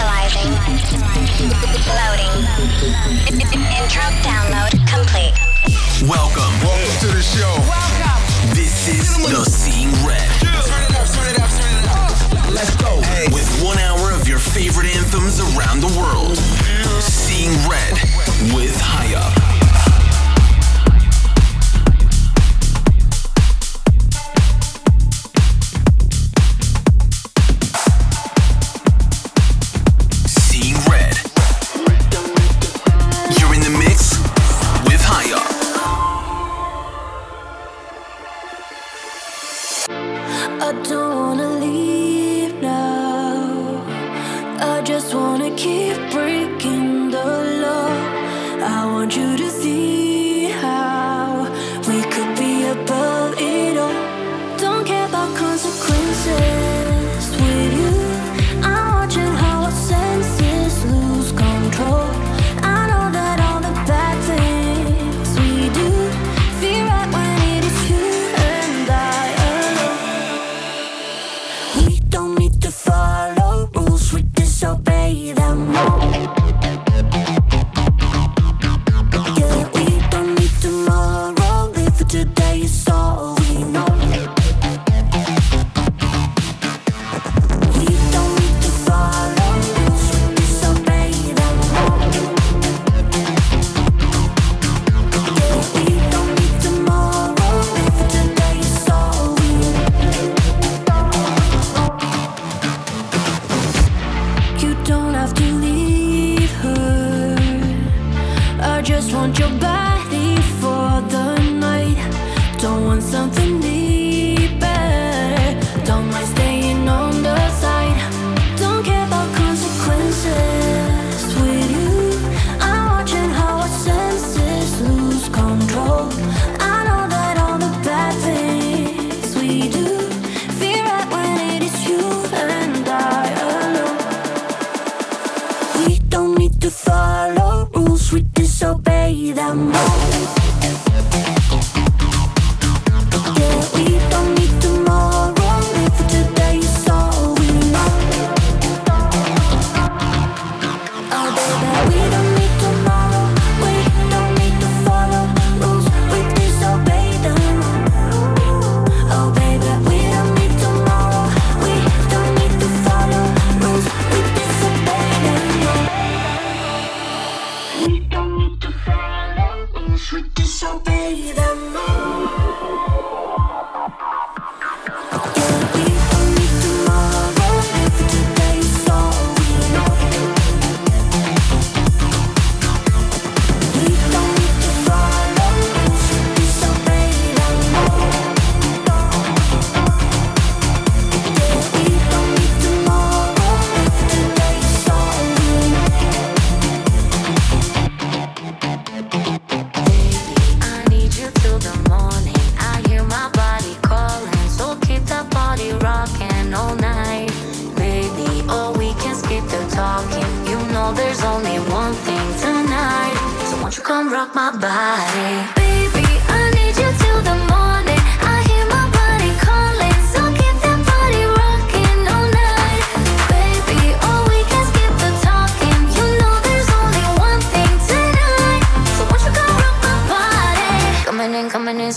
Initializing. Loading. Intro download complete. Welcome. Welcome to the show. Welcome. This is The Seeing Red. Let's go. Hey. With one hour of your favorite anthems around the world. Seeing Red with Highup.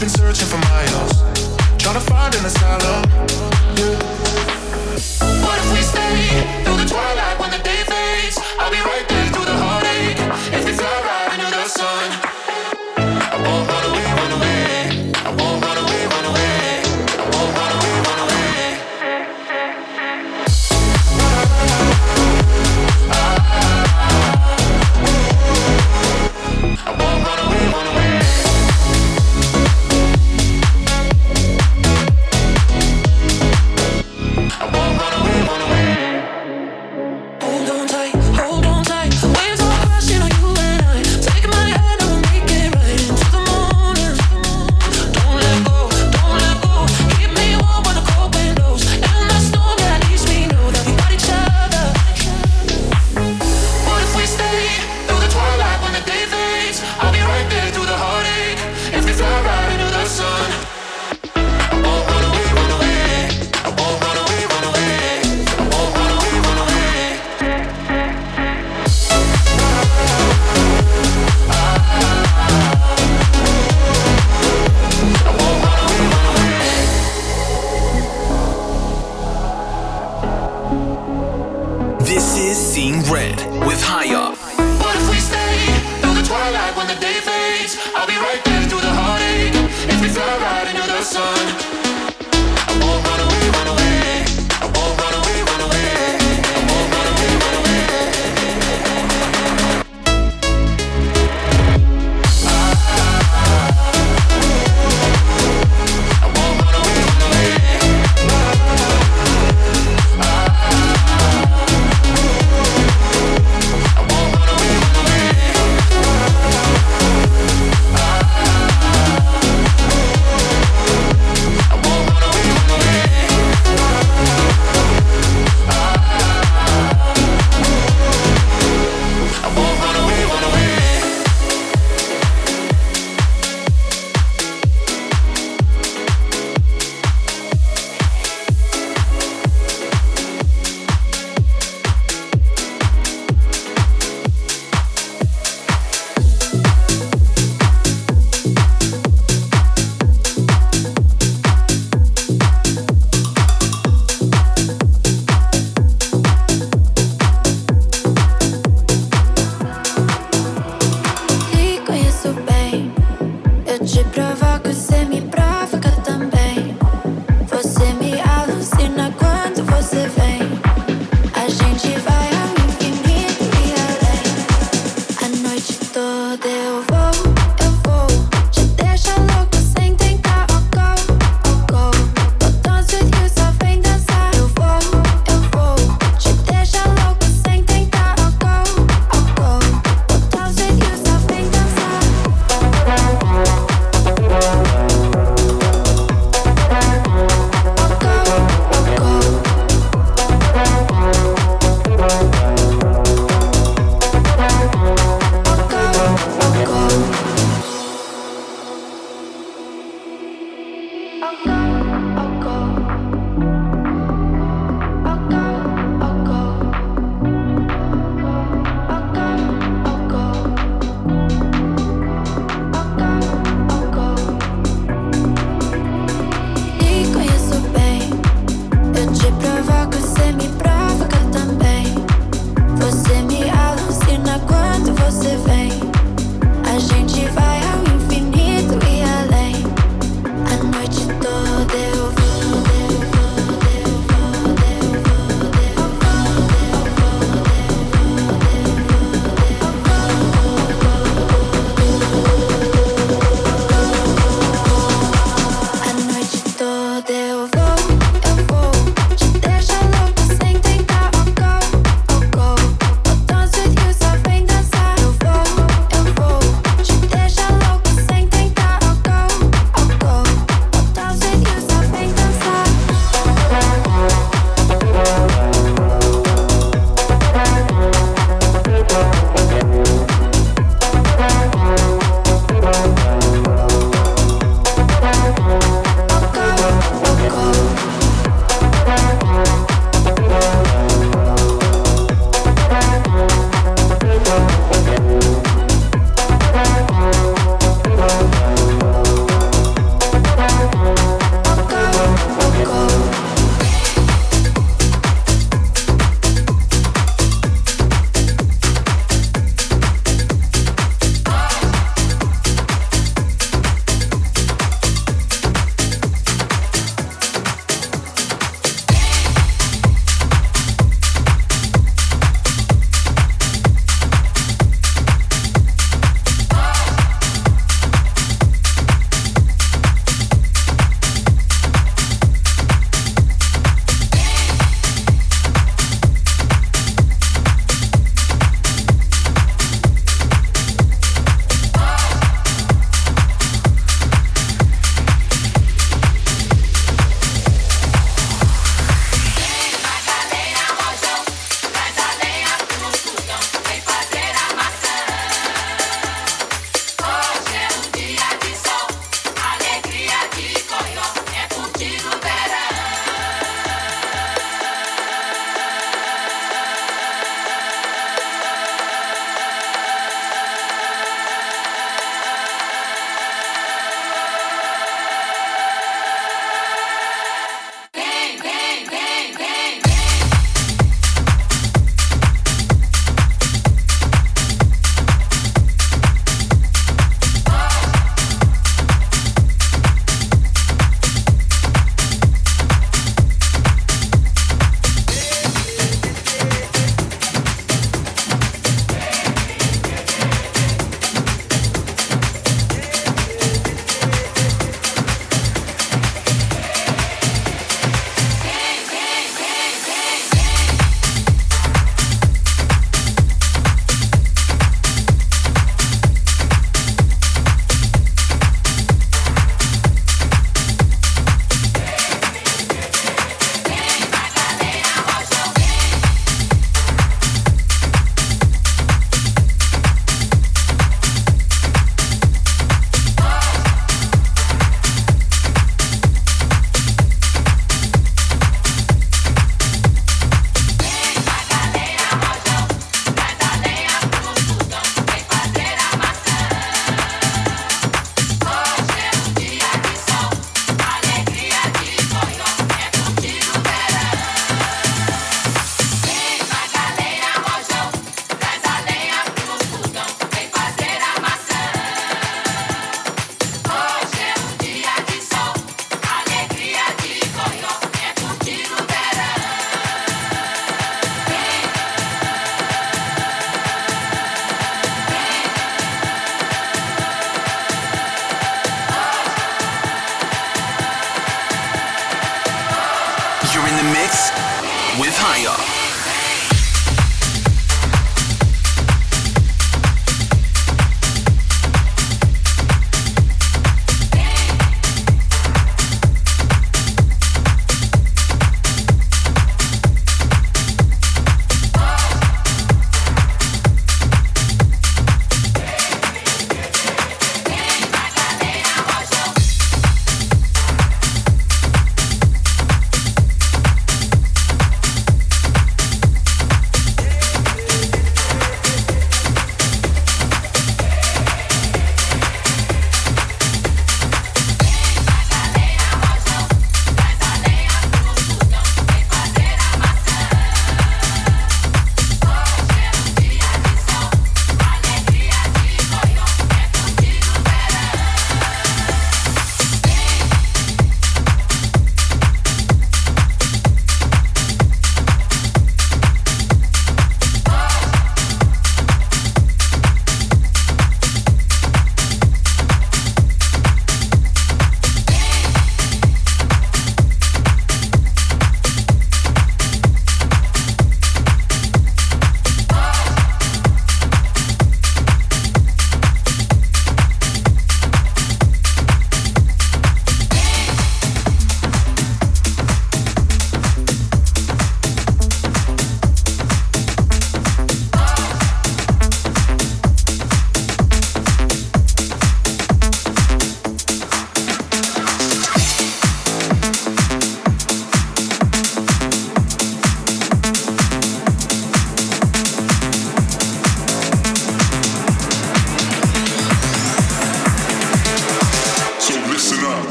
been searching for miles, trying to find an asylum. Yeah.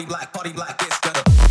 party black, party black. it's gonna.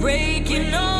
breaking all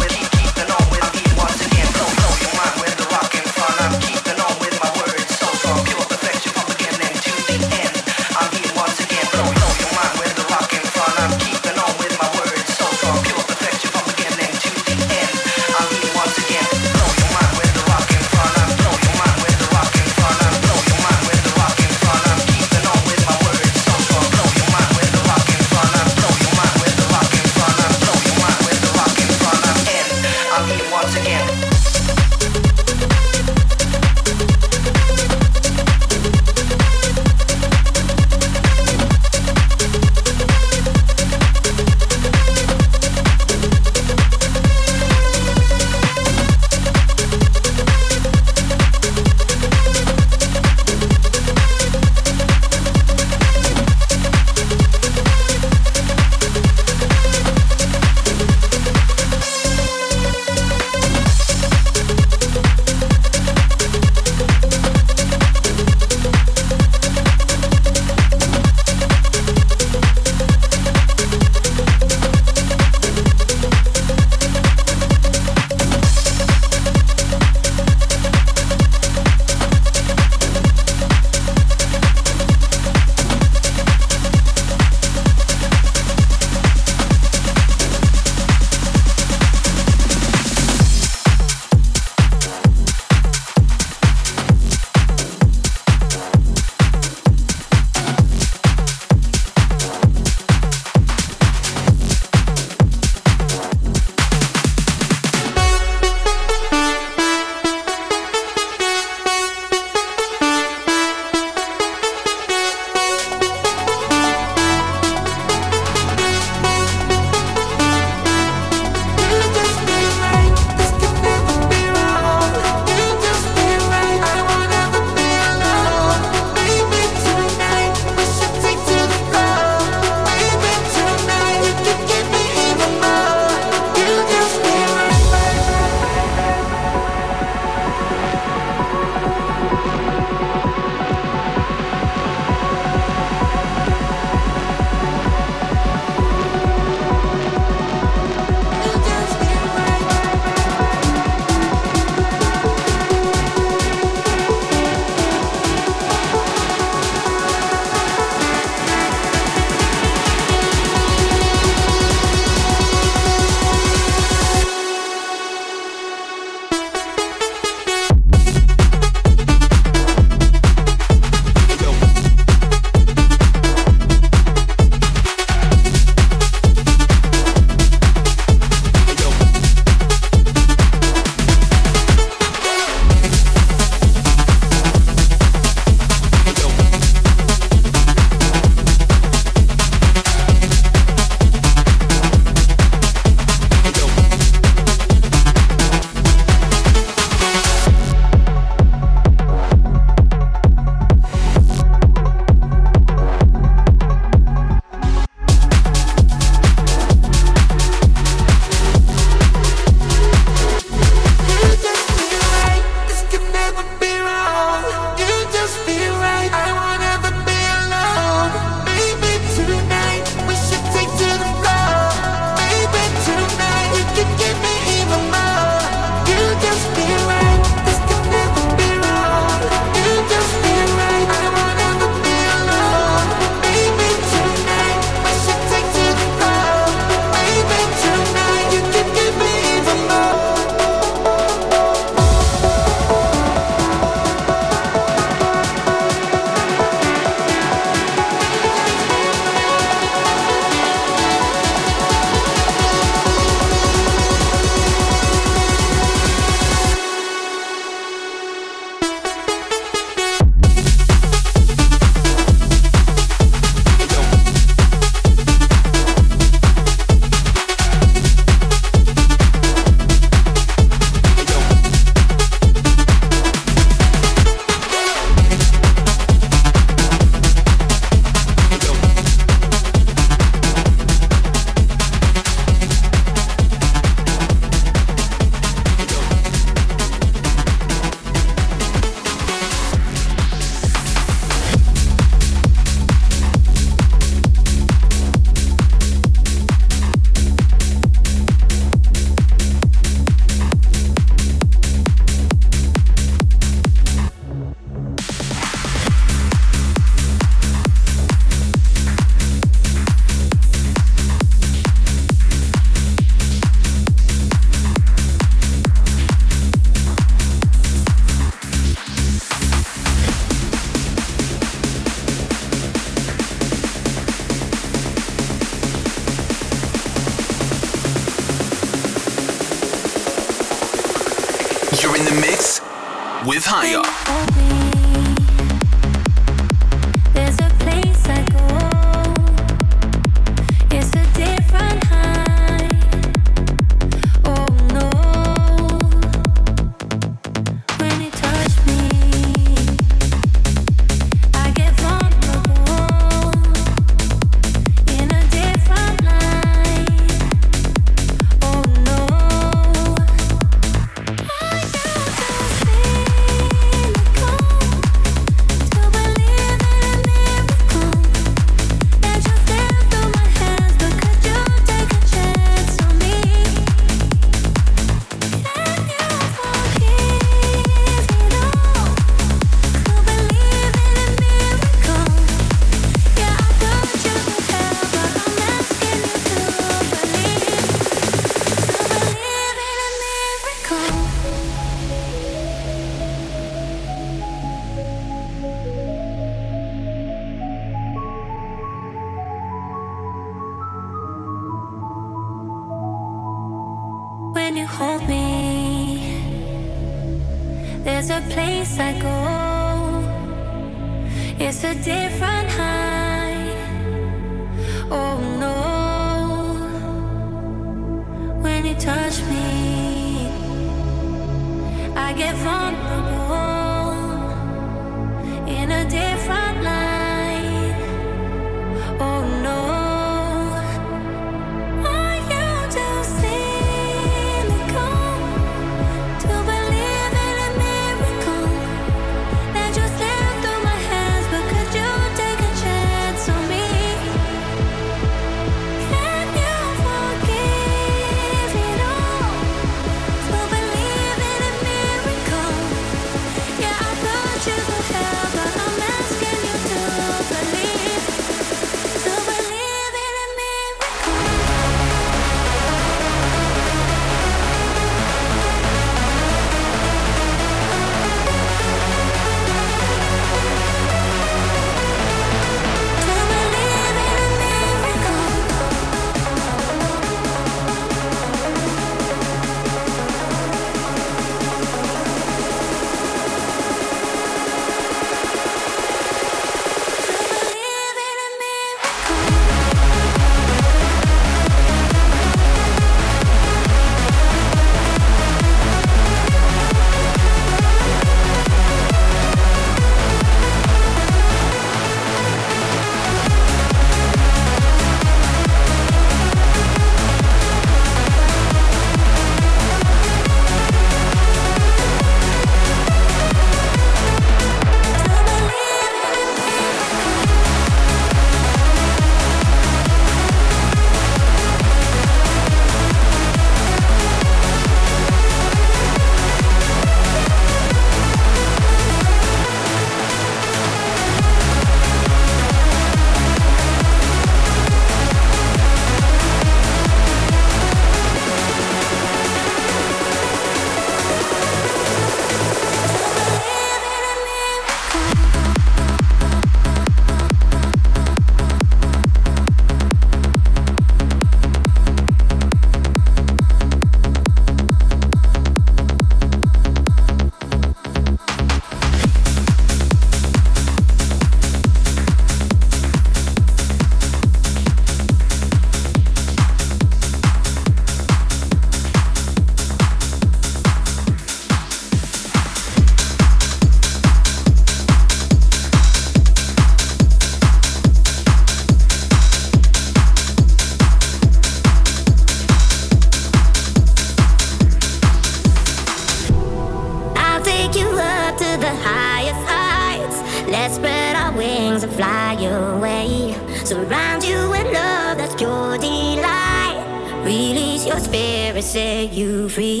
Let's spread our wings and fly away. Surround you with love that's pure delight. Release your spirit, set you free.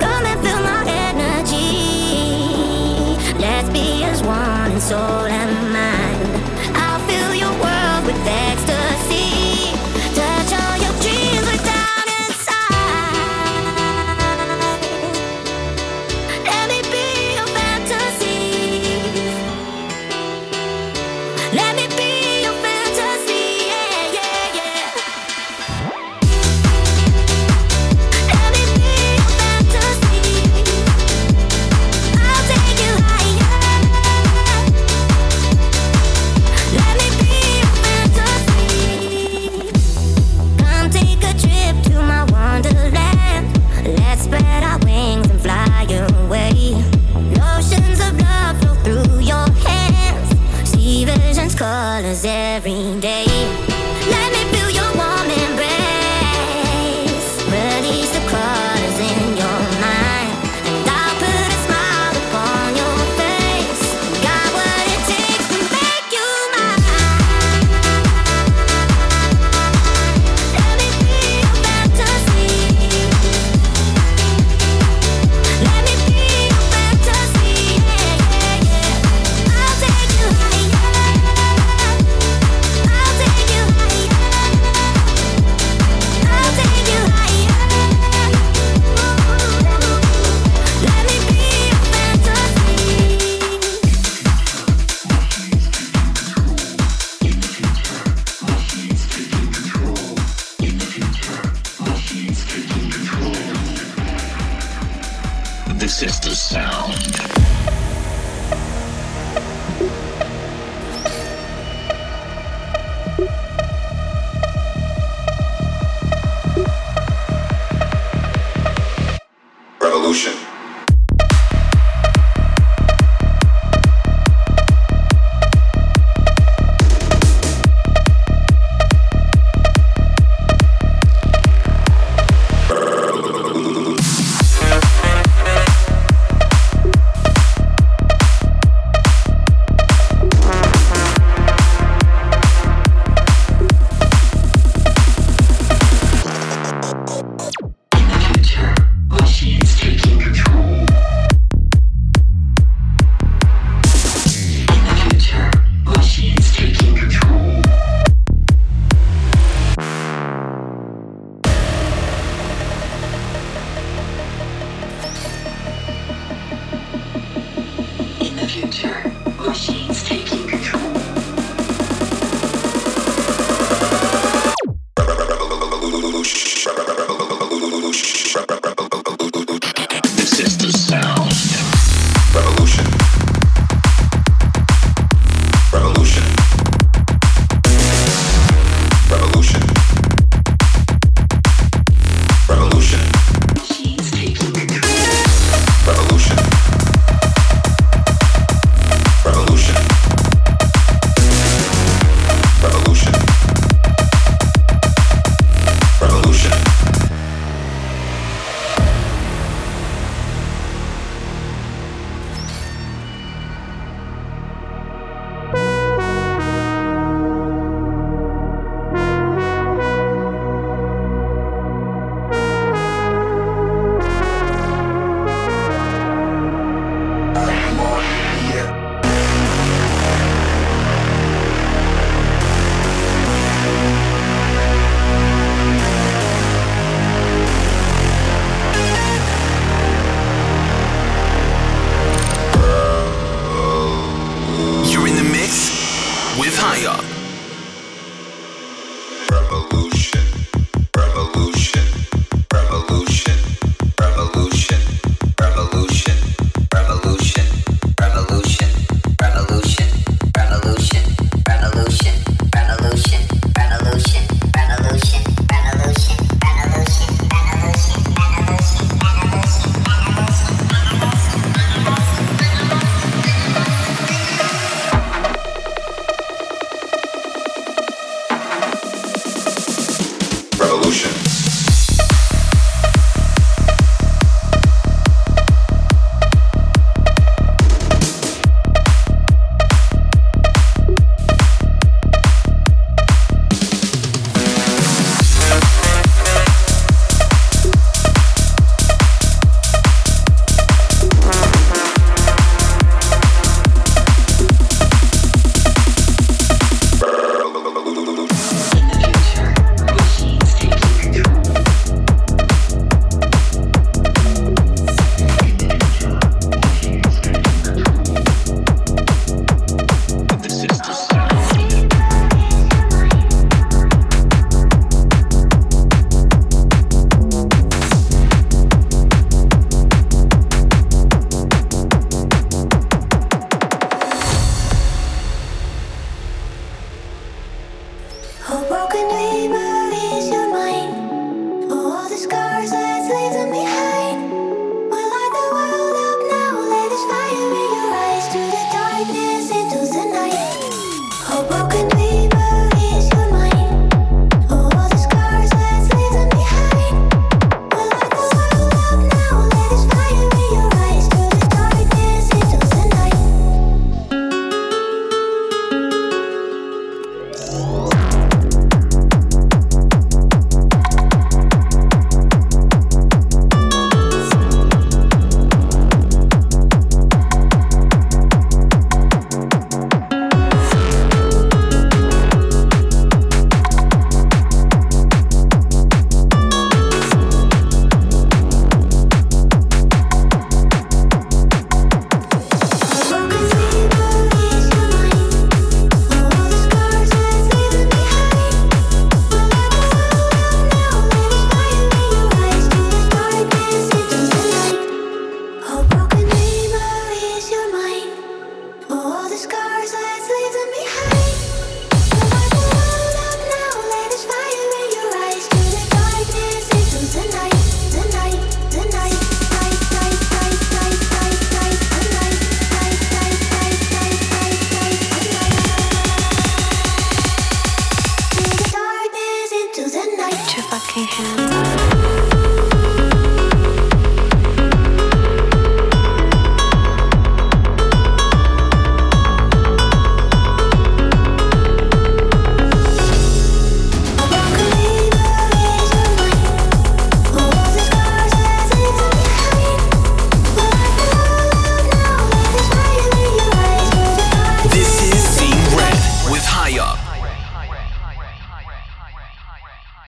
Come and feel my energy. Let's be as one in soul and mind.